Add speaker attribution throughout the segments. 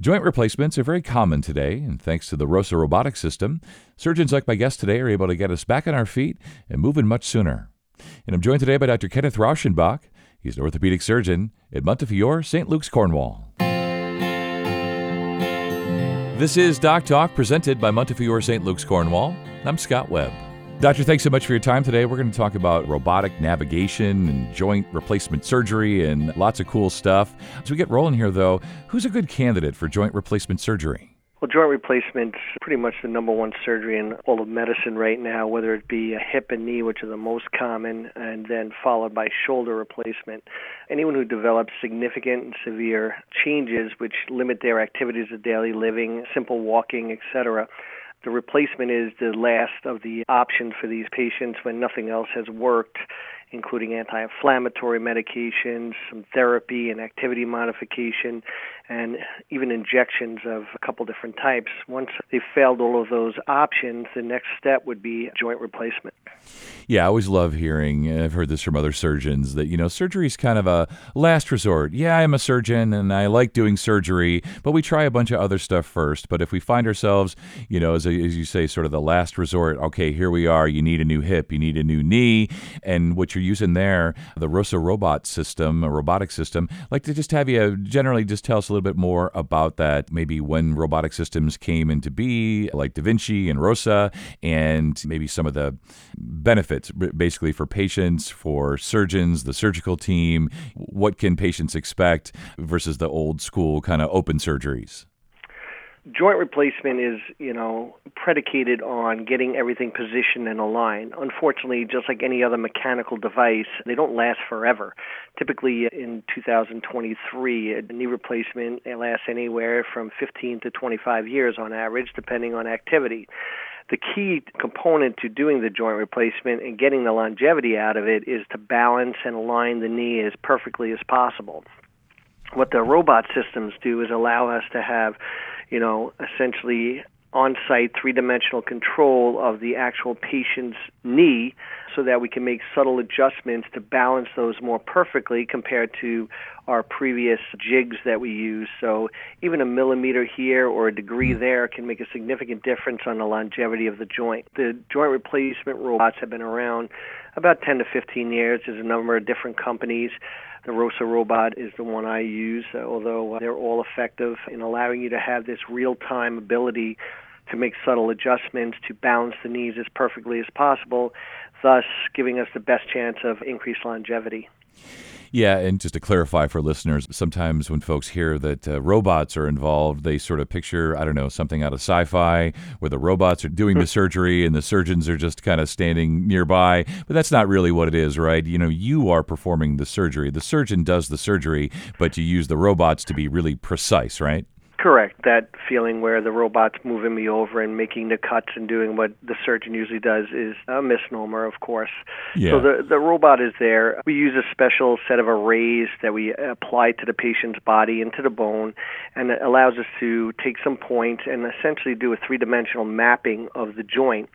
Speaker 1: Joint replacements are very common today, and thanks to the ROSA robotic system, surgeons like my guest today are able to get us back on our feet and moving much sooner. And I'm joined today by Dr. Kenneth Rauschenbach. He's an orthopedic surgeon at Montefiore, St. Luke's, Cornwall. This is Doc Talk presented by Montefiore, St. Luke's, Cornwall. I'm Scott Webb. Doctor, thanks so much for your time today. We're going to talk about robotic navigation and joint replacement surgery and lots of cool stuff. As we get rolling here, though, who's a good candidate for joint replacement surgery?
Speaker 2: Well, joint replacement's pretty much the number one surgery in all of medicine right now, whether it be a hip and knee, which are the most common, and then followed by shoulder replacement. Anyone who develops significant and severe changes which limit their activities of daily living, simple walking, etc., the replacement is the last of the options for these patients when nothing else has worked, including anti inflammatory medications, some therapy and activity modification, and even injections of a couple different types. Once they've failed all of those options, the next step would be joint replacement.
Speaker 1: Yeah, I always love hearing, I've heard this from other surgeons, that, you know, surgery is kind of a last resort. Yeah, I'm a surgeon and I like doing surgery, but we try a bunch of other stuff first. But if we find ourselves, you know, as, a, as you say, sort of the last resort, okay, here we are, you need a new hip, you need a new knee, and what you're using there, the ROSA robot system, a robotic system, like to just have you generally just tell us a little bit more about that, maybe when robotic systems came into be, like Da Vinci and ROSA, and maybe some of the benefits basically for patients, for surgeons, the surgical team. What can patients expect versus the old school kind of open surgeries?
Speaker 2: joint replacement is, you know, predicated on getting everything positioned and aligned. Unfortunately, just like any other mechanical device, they don't last forever. Typically, in 2023, a knee replacement lasts anywhere from 15 to 25 years on average, depending on activity. The key component to doing the joint replacement and getting the longevity out of it is to balance and align the knee as perfectly as possible. What the robot systems do is allow us to have you know, essentially on site three dimensional control of the actual patient's knee so that we can make subtle adjustments to balance those more perfectly compared to our previous jigs that we use. So even a millimeter here or a degree there can make a significant difference on the longevity of the joint. The joint replacement robots have been around about 10 to 15 years. There's a number of different companies. The ROSA robot is the one I use, although uh, they're all effective in allowing you to have this real time ability to make subtle adjustments to balance the knees as perfectly as possible, thus giving us the best chance of increased longevity.
Speaker 1: Yeah, and just to clarify for listeners, sometimes when folks hear that uh, robots are involved, they sort of picture, I don't know, something out of sci fi where the robots are doing the surgery and the surgeons are just kind of standing nearby. But that's not really what it is, right? You know, you are performing the surgery. The surgeon does the surgery, but you use the robots to be really precise, right?
Speaker 2: Correct. That feeling where the robot's moving me over and making the cuts and doing what the surgeon usually does is a misnomer, of course.
Speaker 1: Yeah.
Speaker 2: So the the robot is there. We use a special set of arrays that we apply to the patient's body into the bone, and it allows us to take some points and essentially do a three dimensional mapping of the joint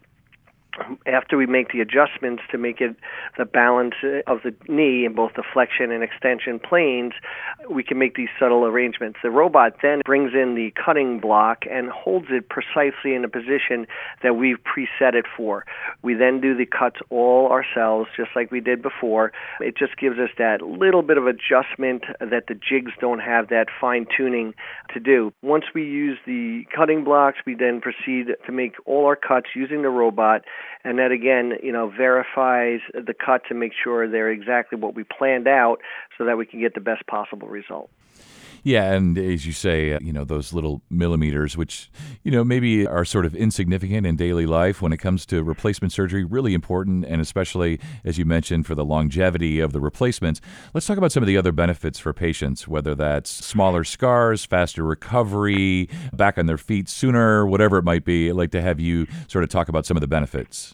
Speaker 2: after we make the adjustments to make it the balance of the knee in both the flexion and extension planes, we can make these subtle arrangements. The robot then brings in the cutting block and holds it precisely in a position that we've preset it for. We then do the cuts all ourselves, just like we did before. It just gives us that little bit of adjustment that the jigs don't have that fine tuning to do. Once we use the cutting blocks, we then proceed to make all our cuts using the robot and that again, you know, verifies the cut to make sure they're exactly what we planned out, so that we can get the best possible result.
Speaker 1: Yeah, and as you say, uh, you know, those little millimeters, which, you know, maybe are sort of insignificant in daily life when it comes to replacement surgery, really important, and especially, as you mentioned, for the longevity of the replacements. Let's talk about some of the other benefits for patients, whether that's smaller scars, faster recovery, back on their feet sooner, whatever it might be. I'd like to have you sort of talk about some of the benefits.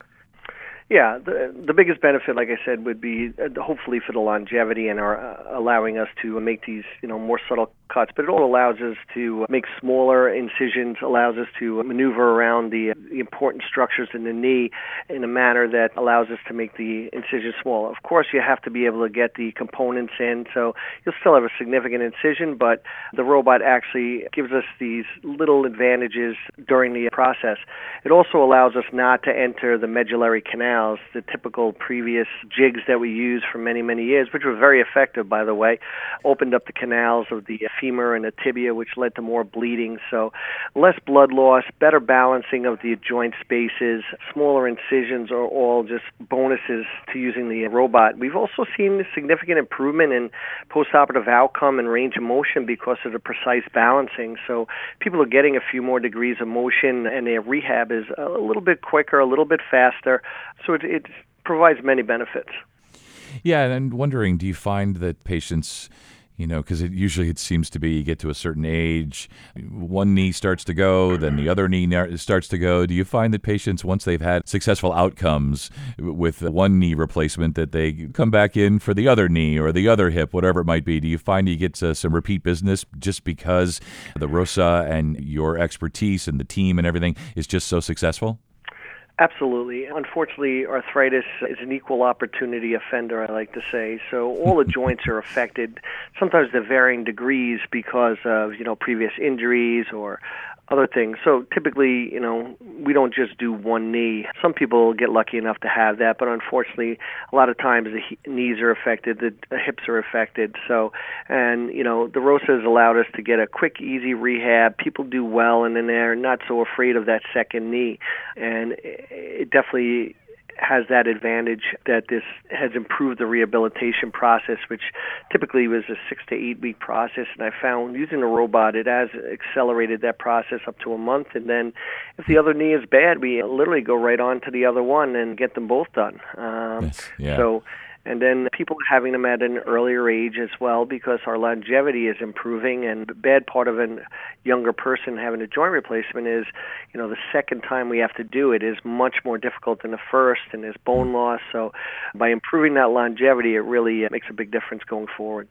Speaker 2: Yeah, the the biggest benefit, like I said, would be uh, hopefully for the longevity and are uh, allowing us to make these, you know, more subtle cuts. But it all allows us to make smaller incisions, allows us to maneuver around the, uh, the important structures in the knee in a manner that allows us to make the incision smaller. Of course, you have to be able to get the components in, so you'll still have a significant incision, but the robot actually gives us these little advantages during the process. It also allows us not to enter the medullary canals, the typical previous jigs that we used for many, many years, which were very effective, by the way, opened up the canals of the femur and the tibia, which led to more bleeding. So, less blood loss, better balancing of the joint spaces, smaller incisions are all just bonuses to using the robot. We've also seen a significant improvement in postoperative outcome and range of motion because of the precise balancing. So, people are getting a few more degrees of motion, and their rehab is a little bit quicker, a little bit faster. So, it, it provides many benefits.
Speaker 1: Yeah, and I'm wondering, do you find that patients you know, because it usually it seems to be you get to a certain age, one knee starts to go, then the other knee starts to go. Do you find that patients, once they've had successful outcomes with one knee replacement, that they come back in for the other knee or the other hip, whatever it might be? Do you find you get uh, some repeat business just because the ROSA and your expertise and the team and everything is just so successful?
Speaker 2: Absolutely. Unfortunately, arthritis is an equal opportunity offender, I like to say. So all the joints are affected, sometimes to varying degrees because of, you know, previous injuries or other things. So typically, you know, we don't just do one knee. Some people get lucky enough to have that, but unfortunately, a lot of times the knees are affected, the hips are affected. So, and you know, the ROSA has allowed us to get a quick, easy rehab. People do well, and then they're not so afraid of that second knee, and it definitely has that advantage that this has improved the rehabilitation process, which typically was a six to eight week process. And I found using a robot, it has accelerated that process up to a month. And then if the other knee is bad, we literally go right on to the other one and get them both done. Um,
Speaker 1: yes, yeah.
Speaker 2: So and then people having them at an earlier age as well because our longevity is improving. And the bad part of a younger person having a joint replacement is you know the second time we have to do it is much more difficult than the first and there's bone loss. So by improving that longevity it really uh, makes a big difference going forward.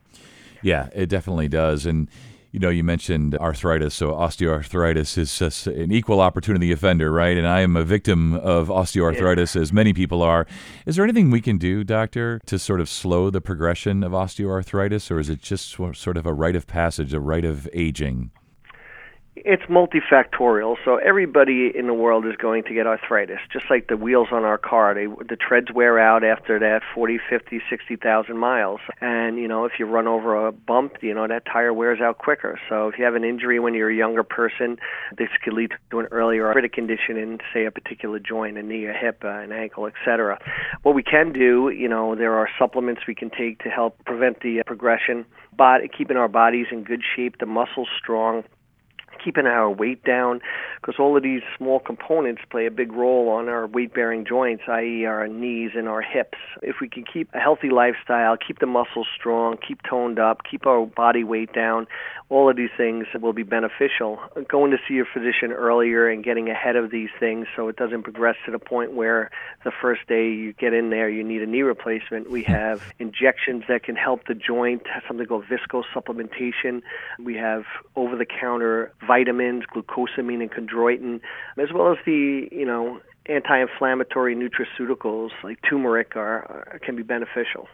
Speaker 1: Yeah it definitely does. And you know, you mentioned arthritis, so osteoarthritis is just an equal opportunity offender, right? And I am a victim of osteoarthritis, yeah. as many people are. Is there anything we can do, doctor, to sort of slow the progression of osteoarthritis, or is it just sort of a rite of passage, a rite of aging?
Speaker 2: It's multifactorial. So everybody in the world is going to get arthritis, just like the wheels on our car. They, the treads wear out after that 40, 50, 60,000 miles. And, you know, if you run over a bump, you know, that tire wears out quicker. So if you have an injury when you're a younger person, this could lead to an earlier arthritic condition in, say, a particular joint, a knee, a hip, uh, an ankle, etc. What we can do, you know, there are supplements we can take to help prevent the uh, progression, but keeping our bodies in good shape, the muscles strong, keeping our weight down because all of these small components play a big role on our weight bearing joints, i.e., our knees and our hips. If we can keep a healthy lifestyle, keep the muscles strong, keep toned up, keep our body weight down, all of these things will be beneficial. Going to see your physician earlier and getting ahead of these things so it doesn't progress to the point where the first day you get in there you need a knee replacement. We hmm. have injections that can help the joint, something called visco supplementation. We have over the counter vitamins, glucosamine and chondroitin, as well as the, you know, anti-inflammatory nutraceuticals like turmeric are, are, can be beneficial.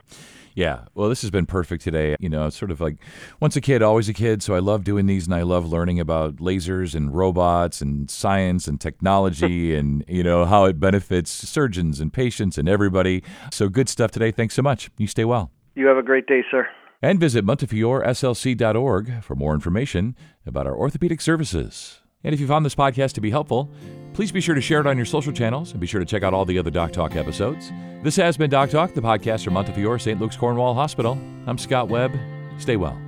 Speaker 1: Yeah, well, this has been perfect today. You know, sort of like once a kid, always a kid. So I love doing these, and I love learning about lasers and robots and science and technology, and you know how it benefits surgeons and patients and everybody. So good stuff today. Thanks so much. You stay well.
Speaker 2: You have a great day, sir.
Speaker 1: And visit MontefioreSLC.org for more information about our orthopedic services. And if you found this podcast to be helpful, please be sure to share it on your social channels and be sure to check out all the other Doc Talk episodes. This has been Doc Talk, the podcast from Montefiore St. Luke's Cornwall Hospital. I'm Scott Webb. Stay well.